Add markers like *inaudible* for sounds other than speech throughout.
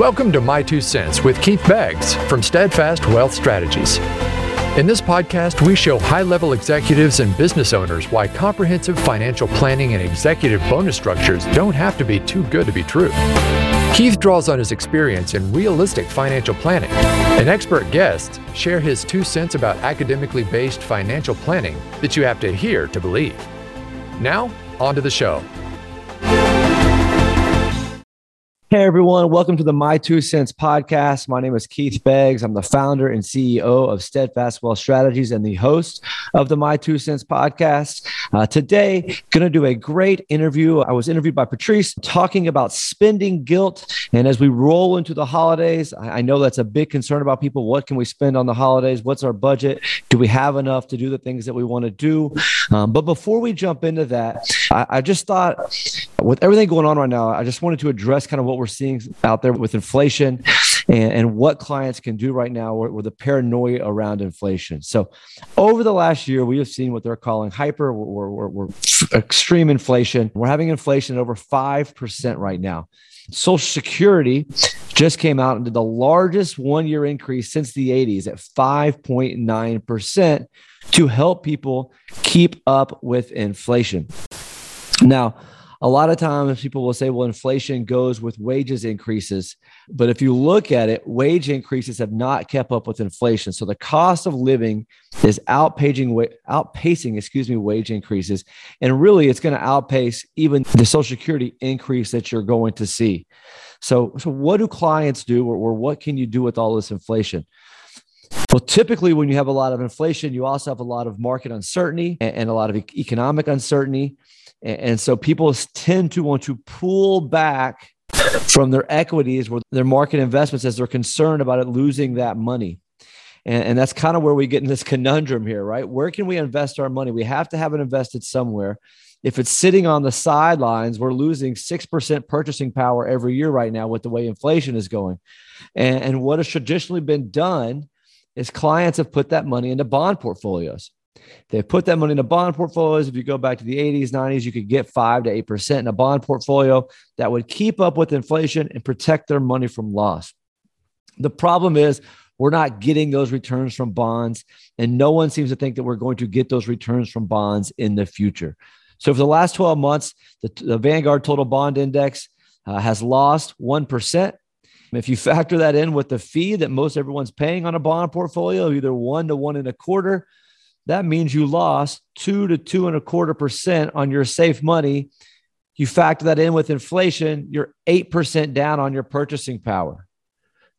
Welcome to My Two Cents with Keith Beggs from Steadfast Wealth Strategies. In this podcast, we show high level executives and business owners why comprehensive financial planning and executive bonus structures don't have to be too good to be true. Keith draws on his experience in realistic financial planning, and expert guests share his two cents about academically based financial planning that you have to hear to believe. Now, on to the show. Hey everyone, welcome to the My Two Cents podcast. My name is Keith Beggs. I'm the founder and CEO of Steadfast Wealth Strategies and the host of the My Two Cents podcast. Uh, today, going to do a great interview. I was interviewed by Patrice talking about spending guilt. And as we roll into the holidays, I, I know that's a big concern about people. What can we spend on the holidays? What's our budget? Do we have enough to do the things that we want to do? Um, but before we jump into that, I, I just thought with everything going on right now, I just wanted to address kind of what we're seeing out there with inflation and, and what clients can do right now with the paranoia around inflation. So, over the last year, we have seen what they're calling hyper, we're extreme inflation. We're having inflation over 5% right now. Social Security just came out and did the largest one year increase since the 80s at 5.9% to help people keep up with inflation. Now, a lot of times people will say, well, inflation goes with wages increases. But if you look at it, wage increases have not kept up with inflation. So the cost of living is outpacing, outpacing, excuse me, wage increases. And really, it's going to outpace even the Social Security increase that you're going to see. So, so what do clients do, or, or what can you do with all this inflation? Well, typically, when you have a lot of inflation, you also have a lot of market uncertainty and, a lot of economic uncertainty. And so people tend to want to pull back from their equities or their market investments as they're concerned about it losing that money. And, and that's kind of where we get in this conundrum here, right? Where can we invest our money? We have to have it invested somewhere. If it's sitting on the sidelines, we're losing 6% purchasing power every year right now with the way inflation is going. And, and what has traditionally been done is clients have put that money into bond portfolios. They put that money in into bond portfolios. If you go back to the 80s, 90s, you could get five to 8% in a bond portfolio that would keep up with inflation and protect their money from loss. The problem is, we're not getting those returns from bonds, and no one seems to think that we're going to get those returns from bonds in the future. So, for the last 12 months, the, the Vanguard Total Bond Index uh, has lost 1%. If you factor that in with the fee that most everyone's paying on a bond portfolio, either one to one and a quarter, that means you lost two to two and a quarter percent on your safe money. You factor that in with inflation, you're 8% down on your purchasing power.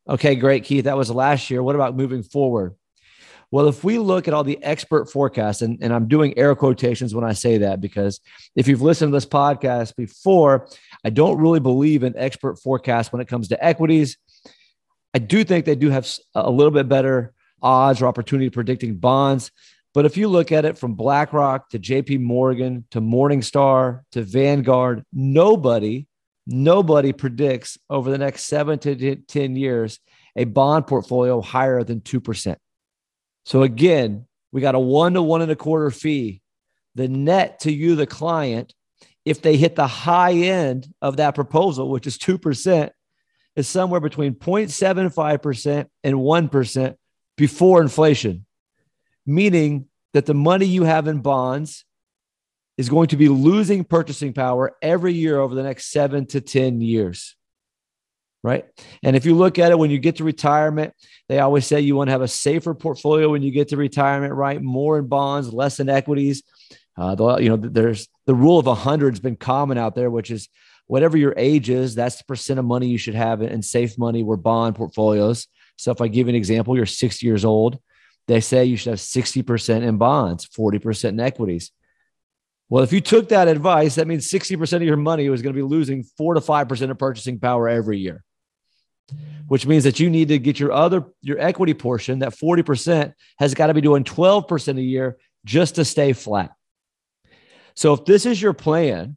Okay, great, Keith. That was last year. What about moving forward? Well, if we look at all the expert forecasts, and, and I'm doing air quotations when I say that, because if you've listened to this podcast before, I don't really believe in expert forecasts when it comes to equities. I do think they do have a little bit better odds or opportunity predicting bonds. But if you look at it from BlackRock to JP Morgan to Morningstar to Vanguard, nobody, nobody predicts over the next seven to 10 years a bond portfolio higher than 2%. So again, we got a one to one and a quarter fee. The net to you, the client, if they hit the high end of that proposal, which is 2%, is somewhere between 0.75% and 1% before inflation meaning that the money you have in bonds is going to be losing purchasing power every year over the next seven to 10 years. Right. And if you look at it when you get to retirement, they always say you want to have a safer portfolio when you get to retirement, right? More in bonds, less in equities. Uh, the, you know, there's the rule of 100 has been common out there, which is whatever your age is, that's the percent of money you should have in safe money or bond portfolios. So if I give you an example, you're 60 years old, they say you should have 60% in bonds, 40% in equities. Well, if you took that advice, that means 60% of your money was going to be losing four to 5% of purchasing power every year, which means that you need to get your other, your equity portion, that 40% has got to be doing 12% a year just to stay flat. So if this is your plan,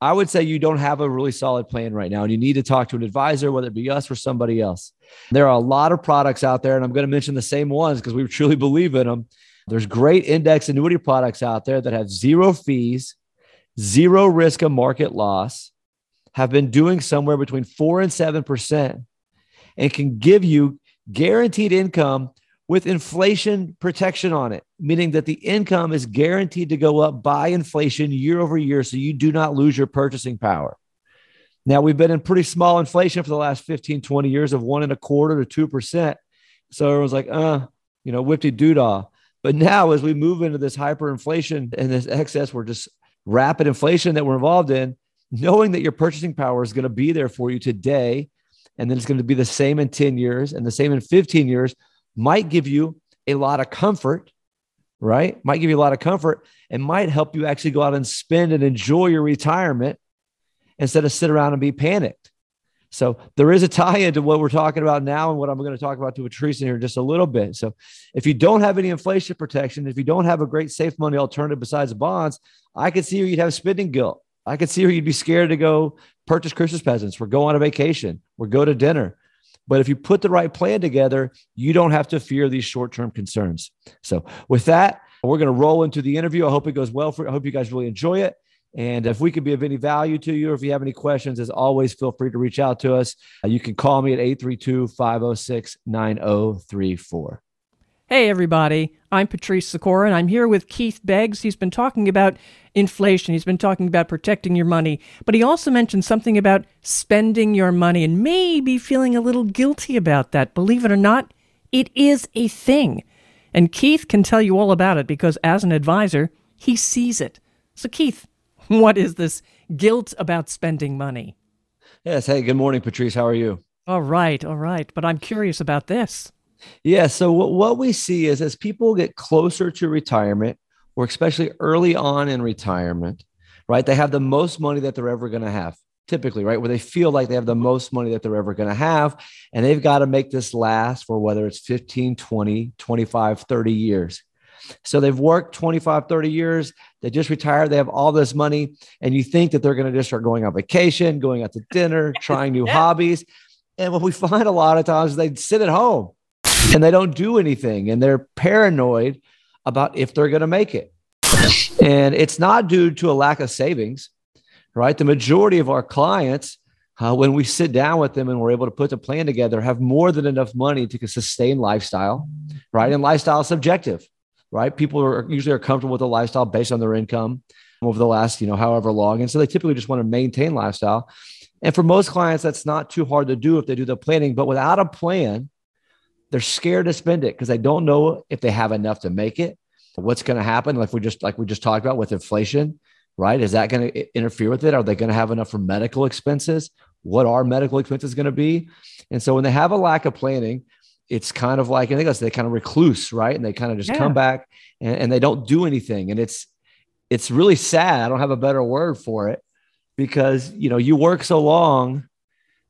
I would say you don't have a really solid plan right now, and you need to talk to an advisor, whether it be us or somebody else. There are a lot of products out there, and I'm going to mention the same ones because we truly believe in them. There's great index annuity products out there that have zero fees, zero risk of market loss, have been doing somewhere between four and seven percent and can give you guaranteed income with inflation protection on it, meaning that the income is guaranteed to go up by inflation year over year so you do not lose your purchasing power. Now, we've been in pretty small inflation for the last 15, 20 years of one and a quarter to 2%. So everyone's like, uh, you know, whipty doodah. But now, as we move into this hyperinflation and this excess, we're just rapid inflation that we're involved in, knowing that your purchasing power is going to be there for you today, and then it's going to be the same in 10 years and the same in 15 years might give you a lot of comfort, right? Might give you a lot of comfort and might help you actually go out and spend and enjoy your retirement instead of sit around and be panicked. So there is a tie into what we're talking about now and what I'm going to talk about to Patrice in here just a little bit. So if you don't have any inflation protection, if you don't have a great safe money alternative besides bonds, I could see where you'd have spending guilt. I could see where you'd be scared to go purchase Christmas presents or go on a vacation or go to dinner. But if you put the right plan together, you don't have to fear these short term concerns. So, with that, we're going to roll into the interview. I hope it goes well for I hope you guys really enjoy it. And if we could be of any value to you, or if you have any questions, as always, feel free to reach out to us. You can call me at 832 506 9034. Hey, everybody. I'm Patrice Sikora, and I'm here with Keith Beggs. He's been talking about inflation. He's been talking about protecting your money, but he also mentioned something about spending your money and maybe feeling a little guilty about that. Believe it or not, it is a thing. And Keith can tell you all about it because, as an advisor, he sees it. So, Keith, *laughs* what is this guilt about spending money? Yes. Hey, good morning, Patrice. How are you? All right. All right. But I'm curious about this. Yeah. So what, what we see is as people get closer to retirement, or especially early on in retirement, right? They have the most money that they're ever going to have, typically, right? Where they feel like they have the most money that they're ever going to have. And they've got to make this last for whether it's 15, 20, 25, 30 years. So they've worked 25, 30 years. They just retired. They have all this money. And you think that they're going to just start going on vacation, going out to dinner, trying new *laughs* hobbies. And what we find a lot of times is they sit at home and they don't do anything and they're paranoid about if they're going to make it. And it's not due to a lack of savings, right? The majority of our clients, uh, when we sit down with them and we're able to put the plan together, have more than enough money to sustain lifestyle, right? And lifestyle is subjective, right? People are usually are comfortable with a lifestyle based on their income over the last, you know, however long. And so they typically just want to maintain lifestyle. And for most clients, that's not too hard to do if they do the planning. But without a plan, they're scared to spend it because they don't know if they have enough to make it. What's going to happen? Like we just like we just talked about with inflation, right? Is that going to interfere with it? Are they going to have enough for medical expenses? What are medical expenses going to be? And so when they have a lack of planning, it's kind of like I think they kind of recluse, right? And they kind of just yeah. come back and, and they don't do anything. And it's it's really sad. I don't have a better word for it because you know you work so long.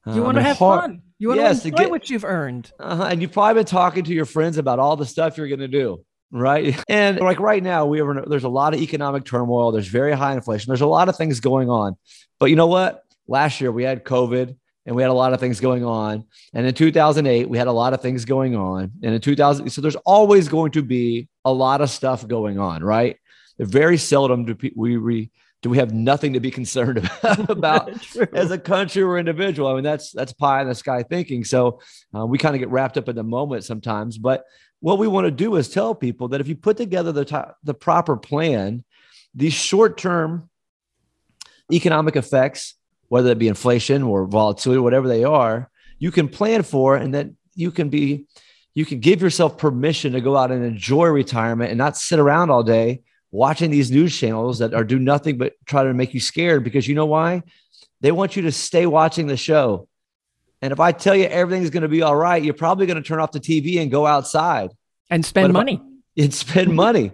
You uh, want to have hard, fun. You want yes, to enjoy to get, what you've earned. Uh-huh, and you've probably been talking to your friends about all the stuff you're going to do. Right. *laughs* And like right now, we have, there's a lot of economic turmoil. There's very high inflation. There's a lot of things going on. But you know what? Last year we had COVID and we had a lot of things going on. And in 2008, we had a lot of things going on. And in 2000, so there's always going to be a lot of stuff going on, right? Very seldom do we, we do we have nothing to be concerned *laughs* about, *laughs* about as a country or individual? I mean, that's that's pie in the sky thinking. So uh, we kind of get wrapped up in the moment sometimes. But what we want to do is tell people that if you put together the the proper plan, these short term economic effects, whether it be inflation or volatility, whatever they are, you can plan for, and that you can be you can give yourself permission to go out and enjoy retirement and not sit around all day watching these news channels that are do nothing but try to make you scared because you know why? They want you to stay watching the show. And if I tell you everything's going to be all right, you're probably going to turn off the TV and go outside and spend money. I, *laughs* and spend money.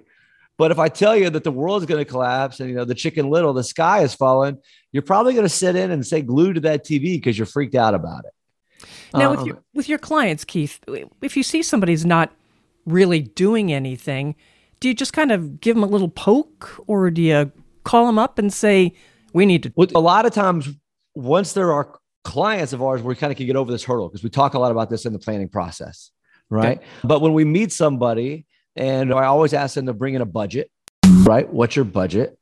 But if I tell you that the world's going to collapse and you know the chicken little, the sky is falling, you're probably going to sit in and stay glued to that TV because you're freaked out about it. Now, um, with your with your clients, Keith, if you see somebody's not really doing anything, do you just kind of give them a little poke or do you call them up and say, we need to? A lot of times, once there are clients of ours, we kind of can get over this hurdle because we talk a lot about this in the planning process, right? Okay. But when we meet somebody, and I always ask them to bring in a budget, right? What's your budget?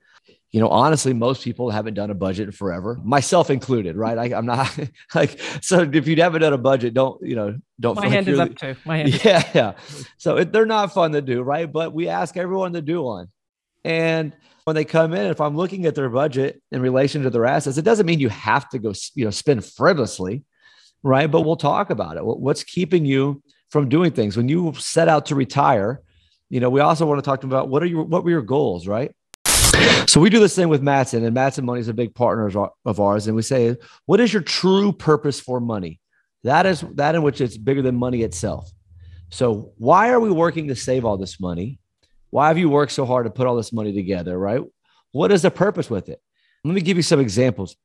You know, honestly, most people haven't done a budget forever, myself included, right? I, am not *laughs* like, so if you haven't done a budget, don't, you know, don't. My hand like is up too. My hand. Yeah. Yeah. So it, they're not fun to do, right? But we ask everyone to do one. And when they come in, if I'm looking at their budget in relation to their assets, it doesn't mean you have to go, you know, spend frivolously, right? But we'll talk about it. What's keeping you from doing things when you set out to retire? You know, we also want to talk about what are your, what were your goals, right? So we do this thing with Matson, and Matson Money is a big partner of ours. And we say, what is your true purpose for money? That is that in which it's bigger than money itself. So why are we working to save all this money? Why have you worked so hard to put all this money together? Right? What is the purpose with it? Let me give you some examples.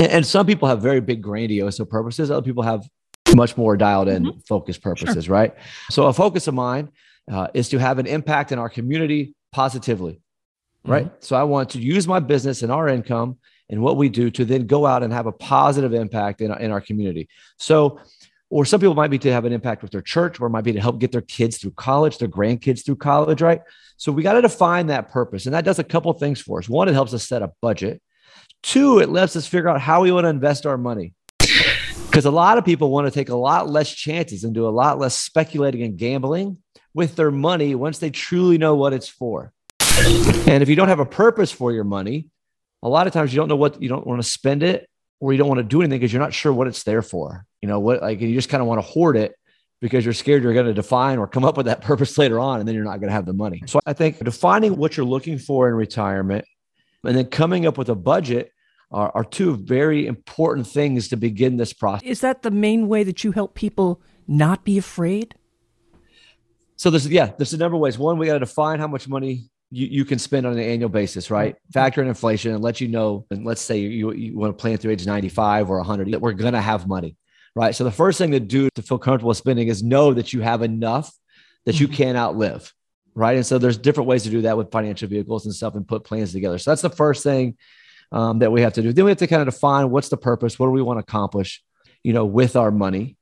And some people have very big grandiose purposes. Other people have much more dialed in mm-hmm. focused purposes, sure. right? So a focus of mine uh, is to have an impact in our community positively right? Mm-hmm. So I want to use my business and our income and what we do to then go out and have a positive impact in, in our community. So, or some people might be to have an impact with their church, or it might be to help get their kids through college, their grandkids through college, right? So we got to define that purpose. And that does a couple things for us. One, it helps us set a budget. Two, it lets us figure out how we want to invest our money. Because a lot of people want to take a lot less chances and do a lot less speculating and gambling with their money once they truly know what it's for. And if you don't have a purpose for your money, a lot of times you don't know what you don't want to spend it or you don't want to do anything because you're not sure what it's there for. You know, what like you just kind of want to hoard it because you're scared you're going to define or come up with that *laughs* purpose later on and then you're not going to have the money. So I think defining what you're looking for in retirement and then coming up with a budget are, are two very important things to begin this process. Is that the main way that you help people not be afraid? So there's yeah, there's a number of ways. One, we got to define how much money you, you can spend on an annual basis, right? Factor in inflation and let you know, and let's say you, you want to plan through age 95 or 100, that we're going to have money, right? So the first thing to do to feel comfortable spending is know that you have enough that you mm-hmm. can outlive, right? And so there's different ways to do that with financial vehicles and stuff and put plans together. So that's the first thing um, that we have to do. Then we have to kind of define what's the purpose, what do we want to accomplish, you know, with our money.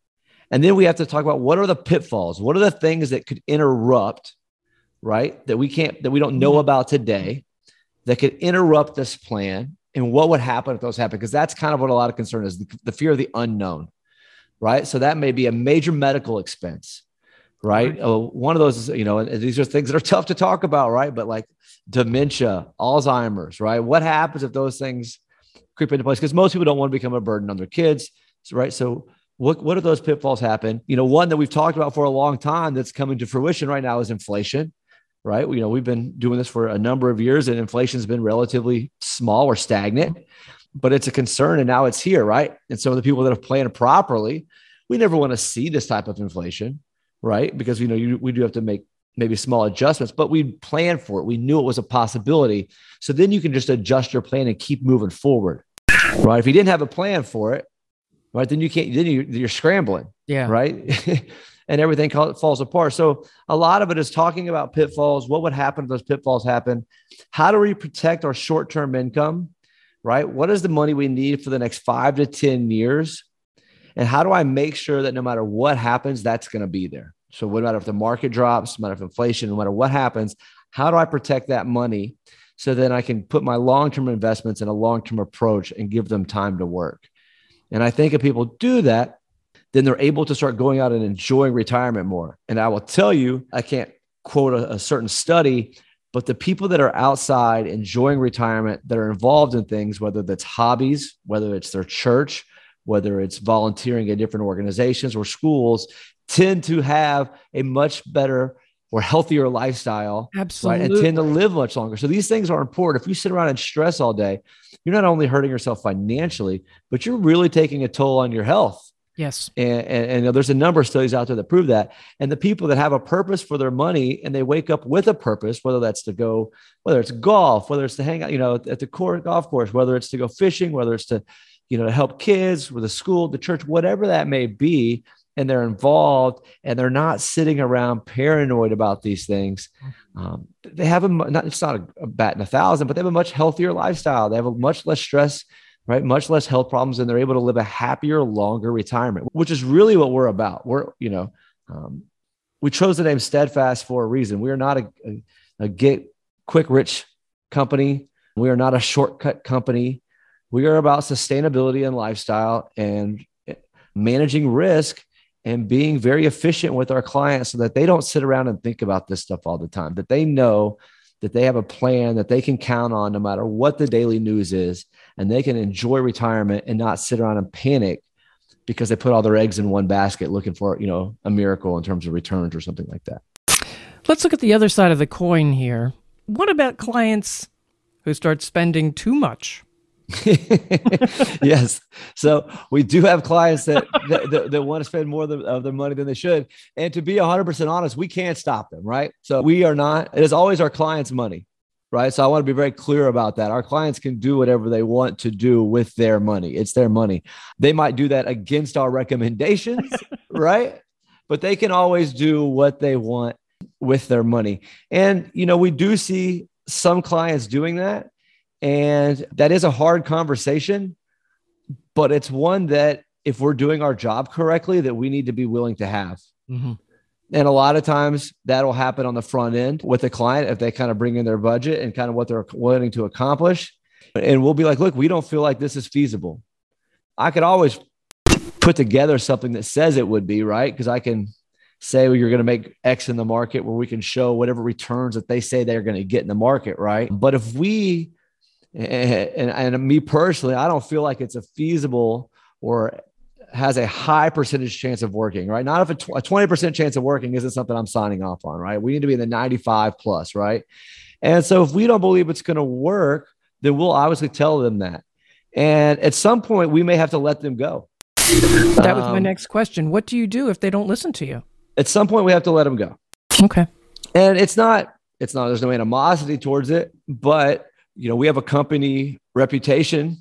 And then we have to talk about what are the pitfalls? What are the things that could interrupt right? That we can't, that we don't know mm-hmm. about today that could interrupt this plan and what would happen if those happen? Because that's kind of what a lot of concern is the, the, fear of the unknown, right? So that may be a major medical expense, right? Uh, one of those, is, you know, these are things that are *laughs* tough to talk about, right? But like dementia, Alzheimer's, right? What happens if those things creep into place? Because most people don't want to become a burden on their kids, right? So what, what are those pitfalls happen? You know, one that we've talked about for a long time that's coming to fruition right now is inflation right? You know, we've been doing this for a number of years and inflation's been relatively small or stagnant, but it's a concern and now it's here, right? And some of the people that have planned properly, we never want to see this type of inflation, right? Because you know, you, we do have to make maybe small adjustments, but we planned for it. We knew it was a possibility. So then you can just adjust your plan and keep moving forward, right? If you didn't have a plan for it, right, then you can't. Then you, you're scrambling, yeah, right. *laughs* and everything falls apart. So a lot of it is talking about pitfalls. What would happen if those pitfalls happen? How do we protect our short-term income? Right? What is the money we need for the next five to 10 years? And how do I make sure that no matter what happens, that's going to be there? So, no matter if the market drops, no matter if inflation, no matter what happens, how do I protect that money so then I can put my long term investments in a long term approach and give them time to work? And I think if people do that, then they're able to start going out and enjoying retirement more. And I will tell you, I can't quote a, a certain study, but the people that are outside enjoying retirement, that are involved in things, whether that's hobbies, whether it's their church, whether it's volunteering at different organizations or schools, tend to have a much better or healthier lifestyle. Absolutely. Right, and tend to live much longer. So these things are important. If you sit around and stress all day, you're not only hurting yourself financially, but you're really taking a toll on your health. Yes. And, and, and, there's a number of studies out there that prove that. And the people that have a purpose for their money and they wake up with a purpose, whether that's to go, whether it's golf, whether it's to hang out, you know, at the court golf course, whether it's to go fishing, whether it's to, you know, to help kids with the school, the church, whatever that may be, and they're involved and they're not sitting around paranoid about these things. Um, they have a, not, it's not a, a bat in a thousand, but they have a much healthier lifestyle. They have a much less stress right? Much less health problems, and they're able to live a happier, longer retirement, which is really what we're about. We're, you know, um, we chose the name Steadfast for a reason. We are not a, a, a get quick rich company. We are not a shortcut company. We are about sustainability and lifestyle and managing risk and being very efficient with our clients so that they don't sit around and think about this stuff all the time, that they know that they have a plan that they can count on no matter what the daily news is, and they can enjoy retirement and not sit around and panic because they put all their eggs in one basket looking for, you know, a miracle in terms of returns or something like that. Let's look at the other side of the coin here. What about clients who start spending too much? *laughs* yes. So we do have clients that, that, that, that, want to spend more of their money than they should. And to be 100% honest, we can't stop them, right? So we are not, it is always our clients' money, right? So I want to be very clear about that. Our clients can do whatever they want to do with their money, it's their money. They might do that against our recommendations, *laughs* right? But they can always do what they want with their money. And, you know, we do see some clients doing that and that is a hard conversation, but it's one that if we're doing our job correctly, that we need to be willing to have. Mm-hmm. And a lot of times that'll happen on the front end with the client if they kind of bring in their budget and kind of what they're wanting to accomplish. And we'll be like, look, we don't feel like this is feasible. I could always put together something that says it would be, right? Because I can say well, you're going to make X in the market where we can show whatever returns that they say they're going to get in the market, right? But if we and, and, and me personally, I don't feel like it's a feasible or has a high percentage chance of working, right? Not if a, tw- a 20% chance of working isn't something I'm signing off on, right? We need to be in the 95 plus, right? And so if we don't believe it's going to work, then we'll obviously tell them that. And at some point, we may have to let them go. That was um, my next question. What do you do if they don't listen to you? At some point, we have to let them go. Okay. And it's not, it's not, there's no animosity towards it, but you know, we have a company reputation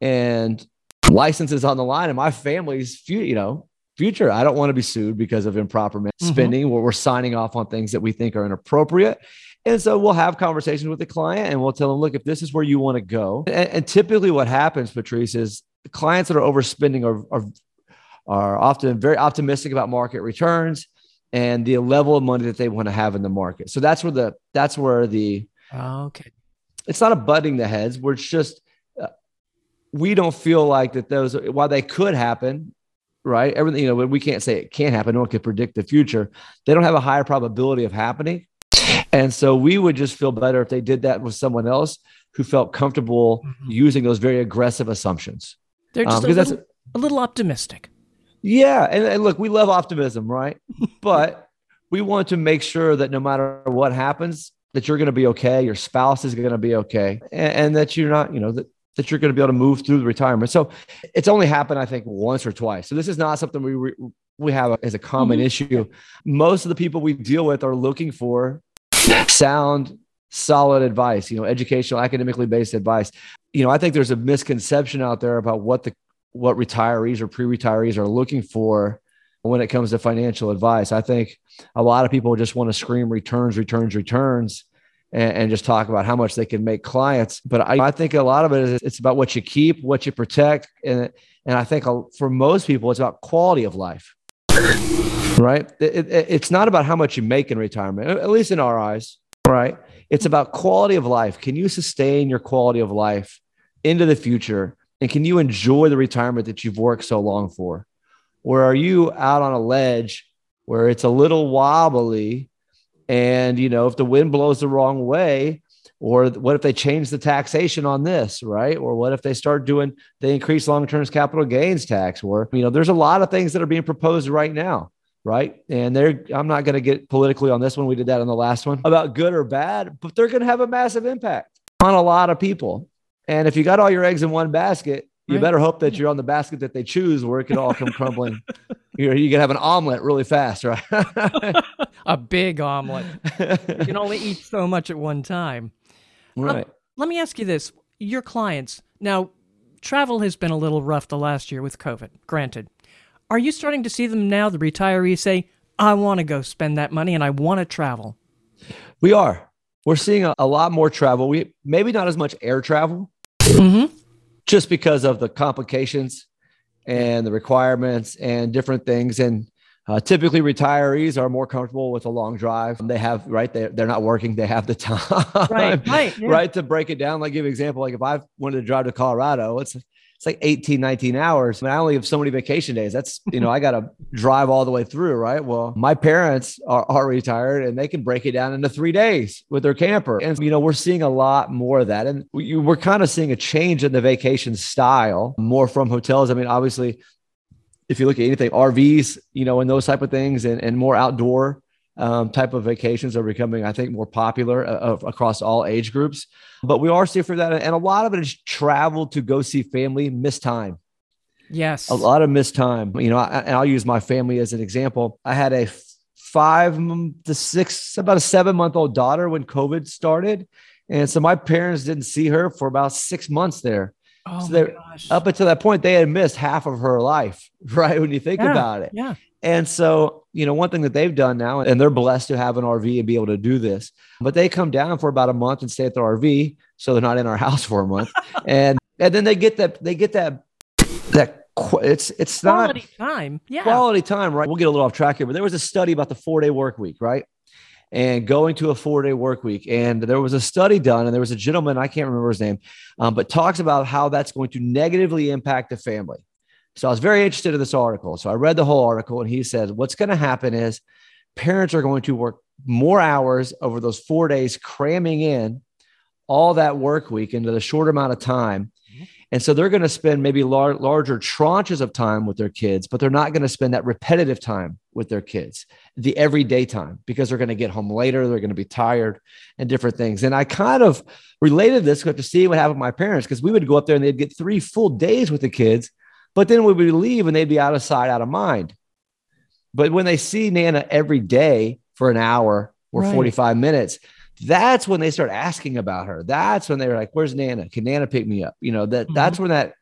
and licenses on the line and my family's you know future i don't want to be sued because of improper mm-hmm. spending mm-hmm. where we're signing off on things that we think are inappropriate and so we'll have conversations with the client and we'll tell them look if this is where you want to go and, and typically what happens patrice is clients that are overspending are, are are often very optimistic about market returns and the level of money that they want to have in the market so that's where the that's where the okay it's not a butting the heads. We're just uh, we don't feel like that those while they could happen, right? Everything you know, we can't say it can't happen. No one can predict the future. They don't have a higher probability of happening, and so we would just feel better if they did that with someone else who felt comfortable mm-hmm. using those very aggressive assumptions. They're just um, a, little, a little optimistic. Yeah, and, and look, we love optimism, right? *laughs* but we want to make sure that no matter what happens, that you're going to be okay, your spouse is going to be okay, and, and that you're not, you know, that that you're going to be able to move through the retirement. So it's only happened, I think, once or twice. So this is not something we re- we have as a common mm-hmm. issue. Most of the people we deal with are looking for sound, solid advice. You know, educational, academically based advice. You know, I think there's a misconception out there about what the what retirees or pre-retirees are looking for when it comes to financial advice. I think a lot of people just want to scream returns, returns, returns, and, and just talk about how much they can make clients. But I, I, think a lot of it is it's about what you keep, what you protect, and and I think for most people it's about quality of life. Right? It, it, it's not about how much you make in retirement, at least in our eyes. Right? It's about quality of life. Can you sustain your quality of life into the future? And can you enjoy the retirement that you've worked so long for? Or are you out on a ledge where it's a little wobbly and you know if the wind blows the wrong way or what if they change the taxation on this right? Or what if they start doing they increase long-term capital gains tax? Or you know there's a lot of things that are being proposed right now right? And they're i'm not going to get politically on this one. We did that on the last one. About good or bad but they're going to have a massive impact on a lot of people. And if you got all your eggs in one basket you right. better hope that you're on the basket that they choose where it could all come crumbling. *laughs* You're, you can have an omelet really fast, right? *laughs* a big omelet. You can only eat so much at one time. Right. let me ask you this. Your clients, now, travel has been a little rough the last year with COVID, granted. Are you starting to see them now, the retirees say, I want to go spend that money and I want to travel? We are. We're seeing a, a lot more travel. We maybe not as much air travel. Mm-hmm just because of the complications and the requirements and different things. And Uh, typically, retirees are more comfortable with a long drive. They have right, they they're not working. They have the *laughs* time, right, right, yeah. right, to break it down. Like give an example. Like if I wanted to drive to Colorado, it's it's like 18, 19 hours. I, mean, I only have so many vacation days. That's, you know, I got to *laughs* drive all the way through, right? Well, my parents are, are retired and they can break it down into three days with their camper. And, you know, we're seeing a lot more of that. And we, we're kind of seeing a change in the vacation style more from hotels. I mean, obviously, if you look at anything, RVs, you know, and those type of things and, and more outdoor um, type of vacations are becoming, I think, more popular uh, across all age groups. But we are seeing for that, and a lot of it is travel to go see family, miss time. Yes, a lot of missed time. You know, I, and I'll use my family as an example. I had a five to six, about a seven month old daughter when COVID started, and so my parents didn't see her for about six months there. Oh so up until that point, they had missed half of her life, *laughs* right? When you think yeah, about it. Yeah. And so, you know, one thing that they've done now, and they're blessed to have an RV and be able to do this, but they come down for about a month and stay at the RV. So they're not in our *laughs* house for a month. *laughs* and, and then they get that, they get that, that it's, it's quality not time. Yeah. Quality time, right? We'll get a little off track here, but there was a study about the four day work week, right? And going to a four day work week. And there was a study done, and there was a gentleman, I can't remember his name, um, but talks about how that's going to negatively impact the family. So I was very interested in this article. So I read the whole article, and he said, What's going to happen is parents are going to work more hours over those four days, cramming in all that work week into the short amount of time. And so they're going to spend maybe lar- larger tranches of time with their kids, but they're not going to spend that repetitive time with their kids, the everyday time, because they're going to get home later. They're going to be tired and different things. And I kind of related this to see what happened with my parents because we would go up there and they'd get three full days with the kids but then we would leave and they'd be out of sight, out of mind. But when they see Nana every day for an hour or right. 45 minutes, that's when they start asking about her. That's when they're like, where's Nana? Can Nana pick me up? You know, that mm-hmm. that's when that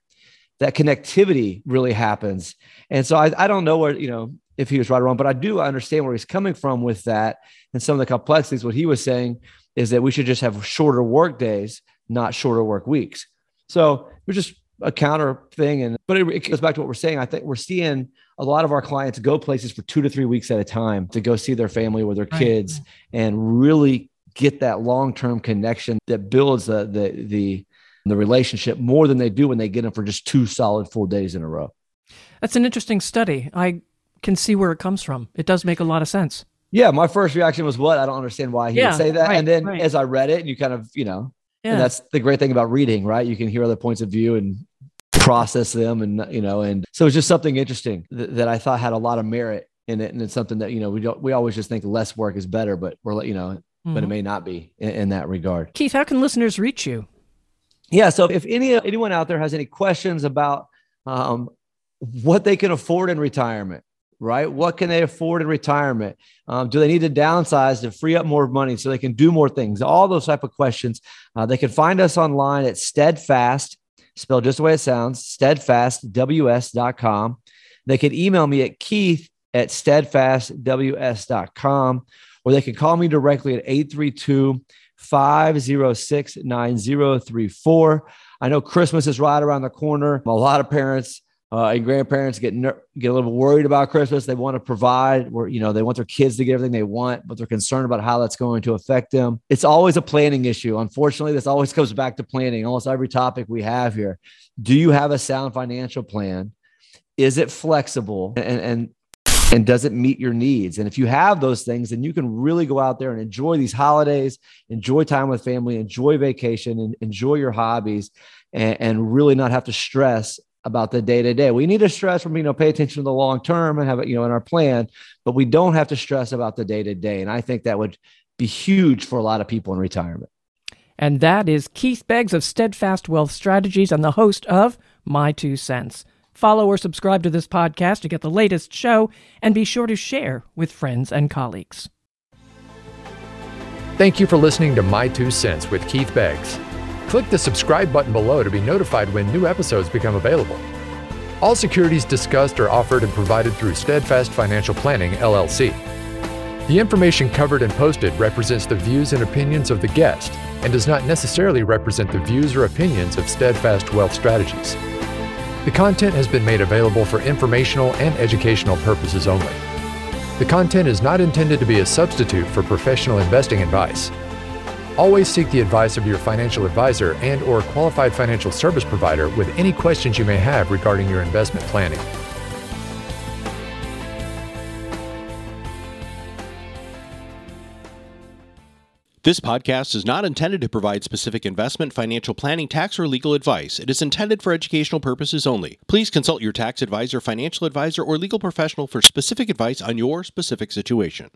that connectivity really happens. And so I, I don't know where, you know, if he was right or wrong, but I do understand where he's coming from with that. And some of the complexities, what he was saying is that we should just have shorter work days, not shorter work weeks. So we're just a counter thing. And but it, it, goes back to what we're saying. I think we're seeing a lot of our clients go places for two to three weeks at a time to go see their family or their kids right. and really get that long-term connection that builds the the the the relationship more than they do when they get them for just two solid full days in a row. That's an interesting study. I can see where it comes from. It does make a lot of sense. Yeah, my first reaction was what? I don't understand why he yeah, would say that. Right, and then right. as I read it, and you kind of, you know, yeah. And that's the great thing about reading, right? You can hear other points of view and process them and you know and so it's just something interesting th- that i thought had a lot of merit in it and it's something that you know we don't we always just think less work is better but we're like, you know mm-hmm. but it mm-hmm. may not be in, in, that regard keith how can listeners reach you yeah so if any anyone out there has any questions about um, what they can afford in retirement right? What can they afford in retirement? Um, do they need to downsize to free up more money so they can do more things? All those type of questions. Uh, they can find us online at Steadfast, spelled just the way it sounds, steadfastws.com. They can email me at Keith at steadfastws.com, or they can call me directly at 832 506 9034. I know Christmas is right around the corner. A lot of parents uh, and grandparents get ner- get a little worried about Christmas. They want to provide, where you know they want their kids to get everything they want, but they're concerned about how that's going to affect them. It's always a planning issue. Unfortunately, this always comes back to planning. Almost every topic we have here. Do you have a sound financial plan? Is it flexible and and and does it meet your needs? And if you have those things, then you can really go out there and enjoy these holidays, enjoy time with family, enjoy vacation, and enjoy your hobbies, and, and really not have to stress about the day to day. We need to stress from, you know, pay attention to the long term and have it, you know, in our plan, but we don't have to stress about the day to day. And I think that would be huge for a lot of people in retirement. And that is Keith Beggs of Steadfast Wealth Strategies and the host of My Two Cents. Follow or subscribe to this podcast to get the latest show and be sure to share with friends and colleagues. Thank you for listening to My Two Cents with Keith Beggs. Click the subscribe button below to be notified when new episodes become available. All securities discussed are offered and provided through Steadfast Financial Planning, LLC. The information covered and posted represents the views and opinions of the guest and does not necessarily represent the views or opinions of Steadfast Wealth Strategies. The content has been made available for informational and educational purposes only. The content is not intended to be a substitute for professional investing advice. Always seek the advice of your financial advisor and or qualified financial service provider with any questions you may have regarding your investment planning. This podcast is not intended to provide specific investment, financial planning, tax, or legal advice. It is intended for educational purposes only. Please consult your tax advisor, financial advisor, or legal professional for specific advice on your specific situation.